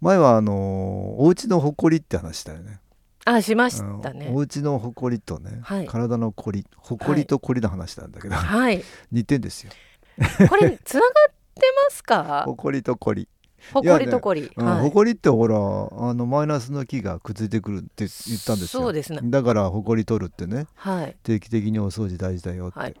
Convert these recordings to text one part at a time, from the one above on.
前はあのお家のほこりって話したよね。あ、しましたね。家のほこりとね、はい。体のこりほこりとこりの話なんだけど、はい、似てんですよ。これつながってますか？ほ？こりとこり、ほこりとこり。うんはい。ほこりってほらあのマイナスの気がくっついてくるって言ったんですよ。そうですね。だからほこり取るってねはい、定期的にお掃除大事だよって、はい。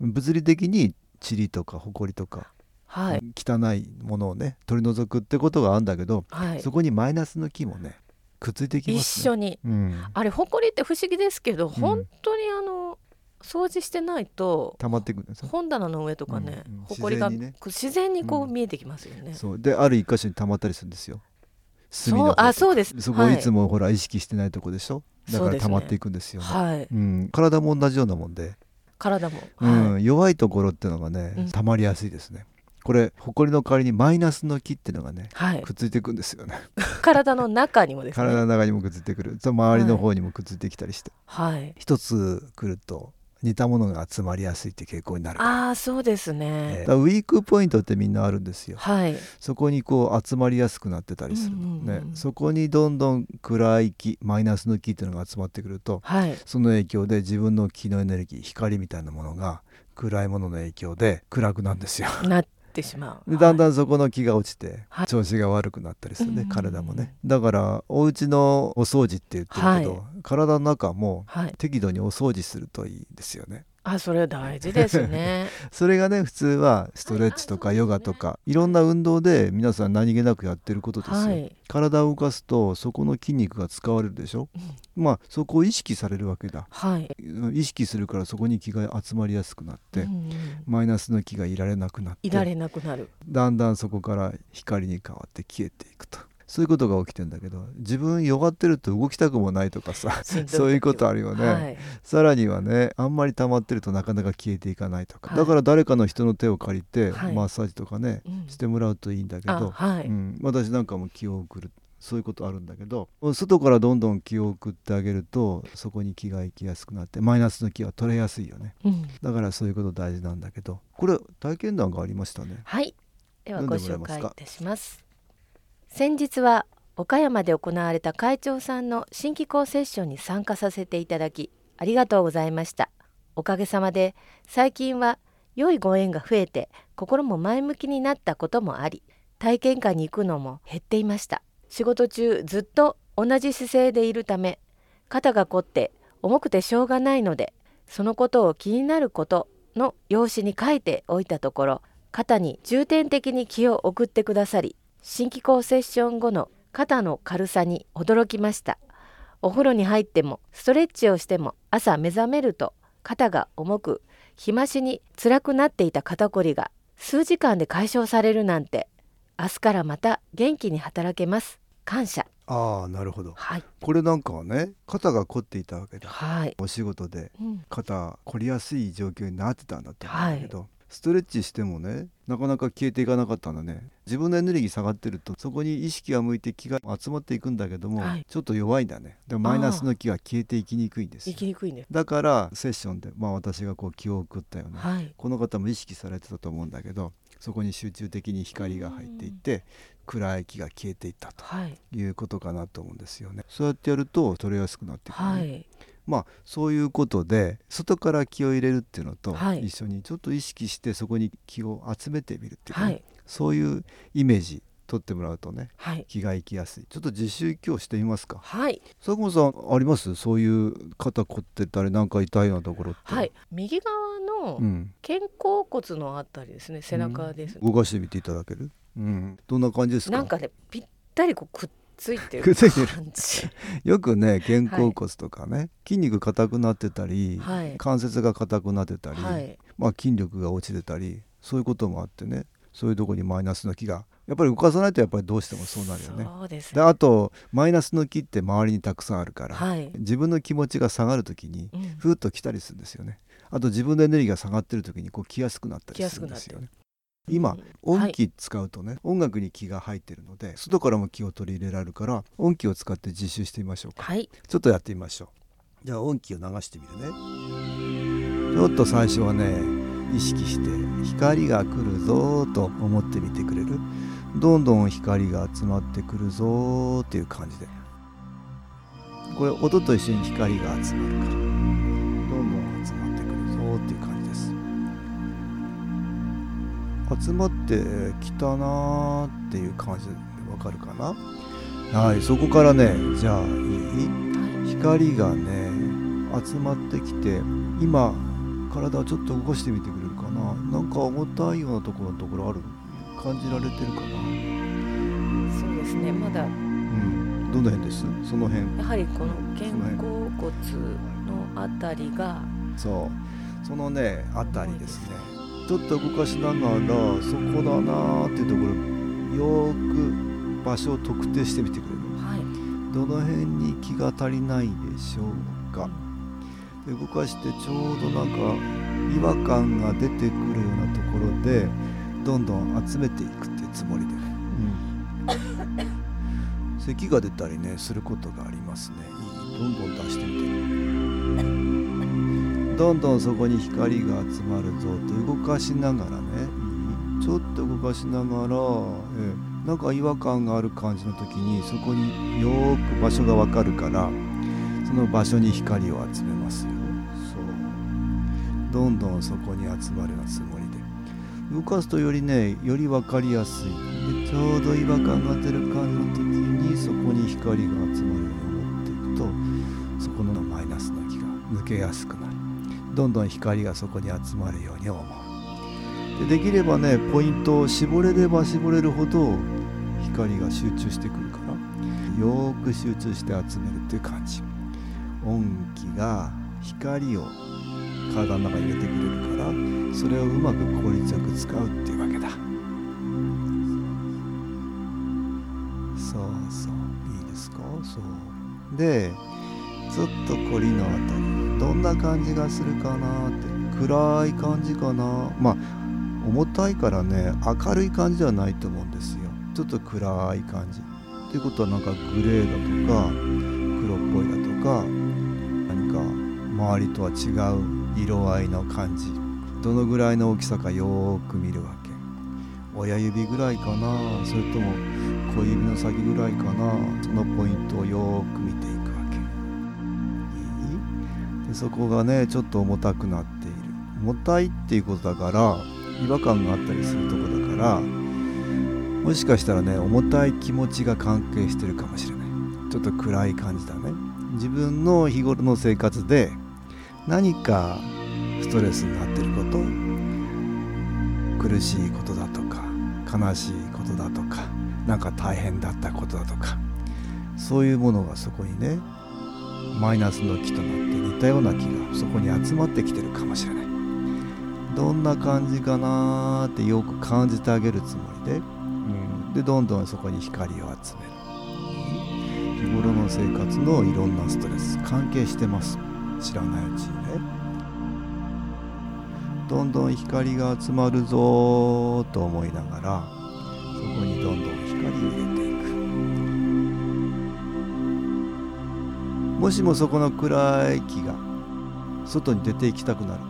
物理的に塵とかほこりとか、はい、汚いものをね取り除くってことがあるんだけど、はいそ。こにマイナスの気もねくっついてきま一すね。緒に。うん、あれほこりって不思議ですけど、本当にあの掃除してないと溜まっていくんですよ。本棚の上とかねうんうん、ほこりが自然自然にこううん見えてきますよね。そうである一箇所に溜まったりするんですよ。そうあそうですそこはいいつもほら意識してないとこでしょ？だから溜まっていくんですよね。はい、うん、体も同じようなもんで、体も。うんはい、弱いところっていうのがね、うん溜まりやすいですね。これほこりの代わりにマイナスの気っていうのがねはいくっついていくんですよね。体の中にもですね。体の中にもくっついてくる。周りの方にもくっついてきたりして、はい。一つ来ると似たものが集まりやすいって傾向になる。ああ、そうですえーねだか。らウィークポイントってみんなあるんですよ。はい。そこにこう集まりやすくなってたりするの、うんうんうんね、そこにどんどん暗い気マイナスの気っていうのが集まってくるとはい。その影響で自分の気のエネルギー光みたいなものが暗いものの影響で暗くなるんですよ。なってしまう。でだんだん。んそこの気が落ちてはい調子が悪くなったりするね、体もねだからお家のお掃除って言ってるけど、はい体の中もはい。適度にお掃除するといいですよね。あ、それ大事ですね。それがね普通はストレッチとかヨガとかいろんな運動で皆さん何気なくやってることですよ。はい。体を動かすとそこの筋肉が使われるでしょ、まあそこを意識されるわけだはい。意識するからそこに気が集まりやすくなって、うんうんマイナスの気がいられなくなっていられなくなる。だんだんそこから光に変わって消えていくとそういうことが起きてんだけど自分弱ってると動きたくもないとかさそういうことあるよね、はい。さらにはねあんまり溜まってるとなかなか消えていかないとか、はい。だから誰かの人の手を借りて、はい。マッサージとかね、うん。してもらうといいんだけあ、ど、はい。うん、私なんかも気を送る。そういうことあるんだけど外からどんどん気を送ってあげるとそこに気が行きやすくなってマイナスの気は取れやすいよね。うん。だからそういうこと大事なんだけどこれ体験談がありましたね。はい。ではご紹介いたします。先日は岡山で行われた会長さんの新機構セッションに参加させていただきありがとうございました。おかげさまで最近は良いご縁が増えて心も前向きになったこともあり体験会に行くのも減っていました仕事中ずっと同じ姿勢でいるため肩が凝って重くてしょうがないのでそのことを気になることの用紙に書いておいたところ肩に重点的に気を送ってくださり新機構セッション後の肩の軽さに驚きました。お風呂に入ってもストレッチをしても朝目覚めると肩が重く日増しに辛くなっていた肩こりが数時間で解消されるなんて明日からまた元気に働けます。感謝。ああなるほど。はい。これなんかはね肩が凝っていたわけだはい、お仕事でうん、肩凝りやすい状況になってたんだと思うんだけど、ストレッチしてもねなかなか消えていかなかったんだね。自分のエネルギー下がってるとそこに意識が向いて気が集まっていくんだけども、はい。ちょっと弱いんだね。でもマイナスの気が消えていきにくいんですきにくいね。だからセッションで、まあ、私がこう気を送ったよね、はい。この方も意識されてたと思うんだけどそこに集中的に光が入っていって暗い気が消えていったとはい。いうことかなと思うんですよね。そうやってやると取れやすくなってくるね、はいまあそういうことで外から気を入れるっていうのとはい。一緒にちょっと意識してそこに気を集めてみるっていうかね、はい。そういうイメージ取ってもらうとねはい。気が行きやすい。ちょっと自習今日してみますか。はい。佐久間さんあります？そういう肩凝ってたりなんか痛いようなところって。はい。右側のうん。肩甲骨のあたりですね背中です、動かしてみていただける？うん。どんな感じですか？なんかねぴったりこうくっついてる感じ。よくね肩甲骨とかね、筋肉硬くなってたり、はい。関節が硬くなってたり、はい。まあ、筋力が落ちてたりそういうこともあってねそういうとこにマイナスの気がやっぱり動かさないとやっぱりどうしてもそうなるよね。そうですであとマイナスの気って周りにたくさんあるから、はい、自分の気持ちが下がる時にうん。ふーっと来たりするんですよね。あと自分のエネルギーが下がってる時にこう来やすくなったりするんですよね。今音機使うとね、音楽に気が入ってるので外からも気を取り入れられるから音機を使って実習してみましょうか。はいちょっとやってみましょう。じゃあ音機を流してみるね。ちょっと最初はね意識して光が来るぞーと思ってみてくれるどんどん光が集まってくるぞーっていう感じでこれ音と一緒に光が集まるからどんどん集まってくるぞーっていう感じ集まってきたなーっていう感じでわかるかな？はいそこからねじゃあいい？光がね集まってきて今体をちょっと動かしてみてくれるかな？なんか重たいようなところのところある？感じられてるかな？そうですねまだ。うん。どの辺です？その辺。やはりこの肩甲骨のあたりが。そう。そのねあたりですねちょっと動かしながらそこだなーっていうところよーく場所を特定してみてくれる。はい。どの辺に気が足りないでしょうか。で動かしてちょうどなんか違和感が出てくるようなところでどんどん集めていくっていうつもりで、うん、咳が出たりねすることがありますね。どんどん出してみてどんどんそこに光が集まるぞと動かしながらね。ちょっと動かしながら、え、なんか違和感がある感じの時にそこによーく場所がわかるからその場所に光を集めますよ。そう。どんどんそこに集まるようなつもりで。動かすとよりねより分かりやすい。でちょうど違和感が出る感じの時にそこに光が集まるように思っていくとそこのマイナスの気が抜けやすくなる。どんどん光がそこに集まるように思う。でできればねポイントを絞れれば絞れるほど光が集中してくるからよく集中して集めるっていう感じ。音気が光を体の中に入れてくれるからそれをうまく効率よく使うっていうわけだ。そうそう。いいですか？そう。でちょっとコリのあたり。どんな感じがするかなって。暗い感じかな。まあ重たいからね明るい感じではないと思うんですよ。ちょっと暗い感じ。っていうことはなんかグレーだとか黒っぽいだとか何か周りとは違う色合いの感じ。どのぐらいの大きさかよーく見るわけ。親指ぐらいかな。それとも小指の先ぐらいかな。そのポイントをよーくそこがねちょっと重たくなっている。重たいっていうことだから違和感があったりするとこだからもしかしたらね重たい気持ちが関係してるかもしれない。ちょっと暗い感じだね。自分の日頃の生活で何かストレスになってること苦しいことだとか悲しいことだとかなんか大変だったことだとかそういうものがそこにねマイナスの気となって似たような気がそこに集まってきてるかもしれない。どんな感じかなーってよく感じてあげるつもりで、うん、でどんどんそこに光を集める。日頃の生活のいろんなストレス関係してます。知らないうちにね。どんどん光が集まるぞーと思いながらそこにどんどんもしもそこの暗い気が外に出て行きたくなる。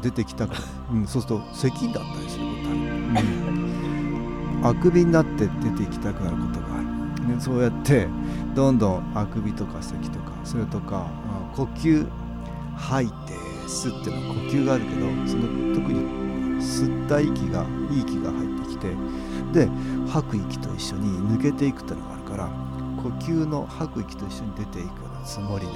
出てきたくなる、うん、そうすると咳だったりすることある、うん、あくびになって出て行きたくなることがある、ね、そうやってどんどんあくびとか咳とかそれとか、まあ呼吸吐いて吸っての呼吸があるけどその特に吸った息がいい息が入ってきてで吐く息と一緒に抜けていくってのがあるから呼吸の吐く息と一緒に出ていくつもりで。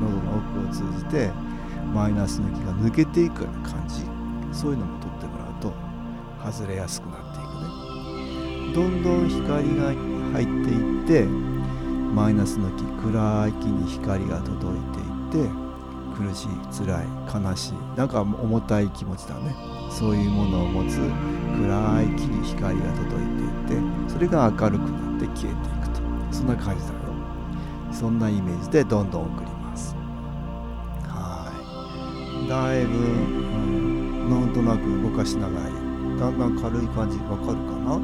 喉の奥を通じてマイナスの息が抜けていくような感じ。そういうのも取ってもらうと外れやすくなっていくね。どんどん光が入っていってマイナスの気暗い気に光が届いていって苦しい辛い悲しいなんか重たい気持ちだね。そういうものを持つ暗い木に光が届いていてそれが明るくなる。って消えていくと。そんな感じだよ。そんなイメージでどんどん送ります。はい。だいぶ、うん、なんとなく動かしながらだんだん軽い感じわかるかな？わ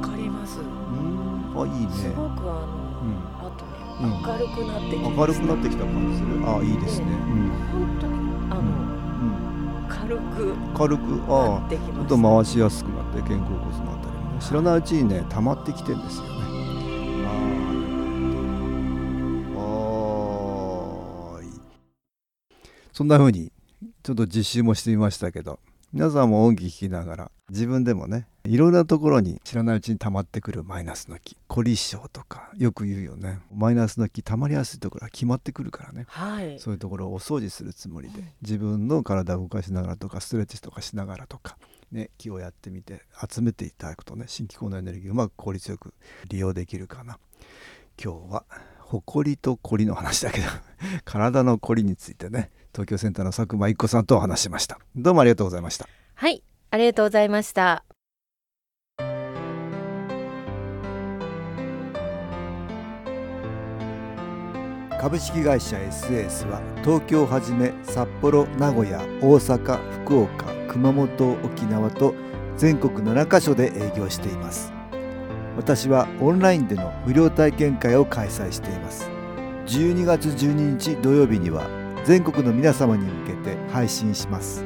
かります。うん。あいいね。すごくあの、うん。明るくなってきます、明るくなってきた感じする？あいいですね。うん。本当にあの、うん。軽く軽くなああちょっと回しやすくなって肩甲骨のあたりもね知らないうちにね溜まってきてんですよね。そんな風にちょっと実習もしてみましたけど皆さんも音気聞きながら自分でもねいろんなところに知らないうちに溜まってくるマイナスの気凝り性とかよく言うよね。マイナスの気溜まりやすいところは決まってくるからね。はい。そういうところをお掃除するつもりで自分の体を動かしながらとかストレッチとかしながらとか、ね、気をやってみて集めていただくとね新機構のエネルギーをうまく効率よく利用できるかな。今日は誇りとこりの話だけど 体のこりについてね東京センターの佐久間一子さんとお話しました。どうもありがとうございました。はいありがとうございました。株式会社 SS は東京をはじめ札幌名古屋大阪福岡熊本沖縄と全国7カ所で営業しています。私はオンラインでの無料体験会を開催しています。12月12日土曜日には全国の皆様に向けて配信します。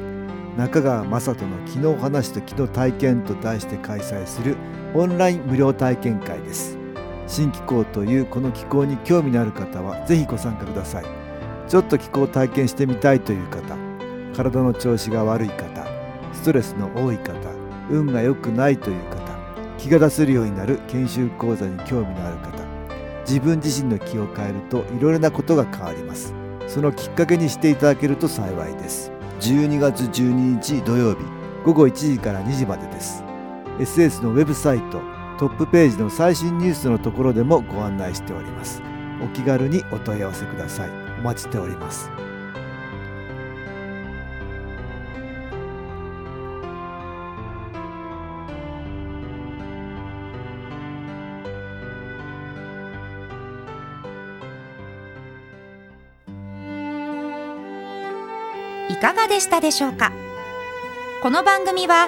中川雅人の昨日話と昨日体験と題して開催するオンライン無料体験会です。新気候というこの気候に興味のある方はぜひご参加ください。ちょっと気候を体験してみたいという方体の調子が悪い方ストレスの多い方運が良くないという方気が出せるようになる研修講座に興味のある方自分自身の気を変えるといろいろなことが変わります。そのきっかけにしていただけると幸いです。12月12日土曜日午後1時から2時までです。SS のウェブサイトトップページの最新ニュースのところでもご案内しております。お気軽にお問い合わせください。お待ちしております。いかがでしたでしょうか？この番組は